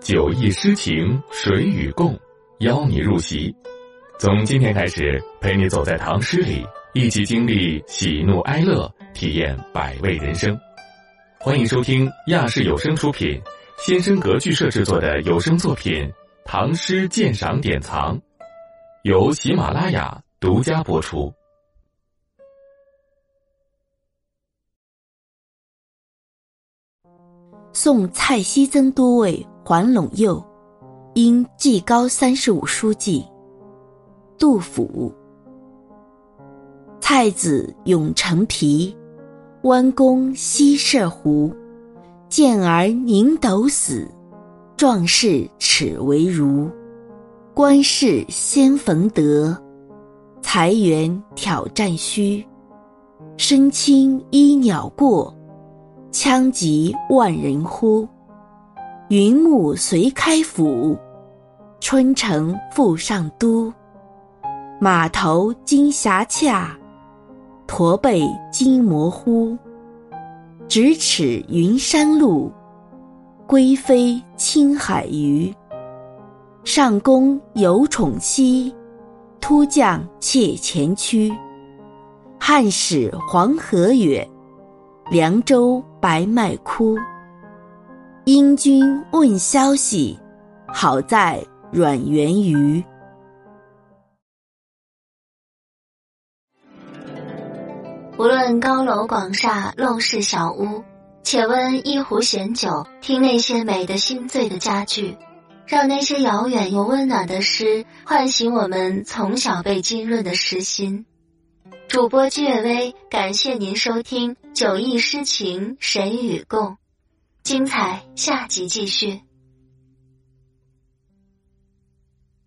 酒意诗情，谁与共？邀你入席。从今天开始，陪你走在唐诗里，一起经历喜怒哀乐，体验百味人生。欢迎收听亚视有声出品、先声格剧社制作的有声作品《唐诗鉴赏典藏》，由喜马拉雅独家播出。宋蔡希曾都尉桓陇右，因季高三十五书记。杜甫。蔡子永成皮，弯弓西射胡。健儿宁斗死，壮士耻为儒。官事先逢德，财源挑战虚。身轻依鸟过。枪击万人呼，云木随开府，春城复上都。马头金霞洽，驼背金模糊。咫尺云山路，归飞青海鱼。上宫有宠妻，突降窃前驱。汉使黄河远。凉州白麦枯，因君问消息，好在阮元余。无论高楼广厦、陋室小屋，且温一壶闲酒，听那些美的心醉的佳句，让那些遥远又温暖的诗唤醒我们从小被浸润的诗心。主播居远微，感谢您收听《酒意诗情谁与共》，精彩下集继续。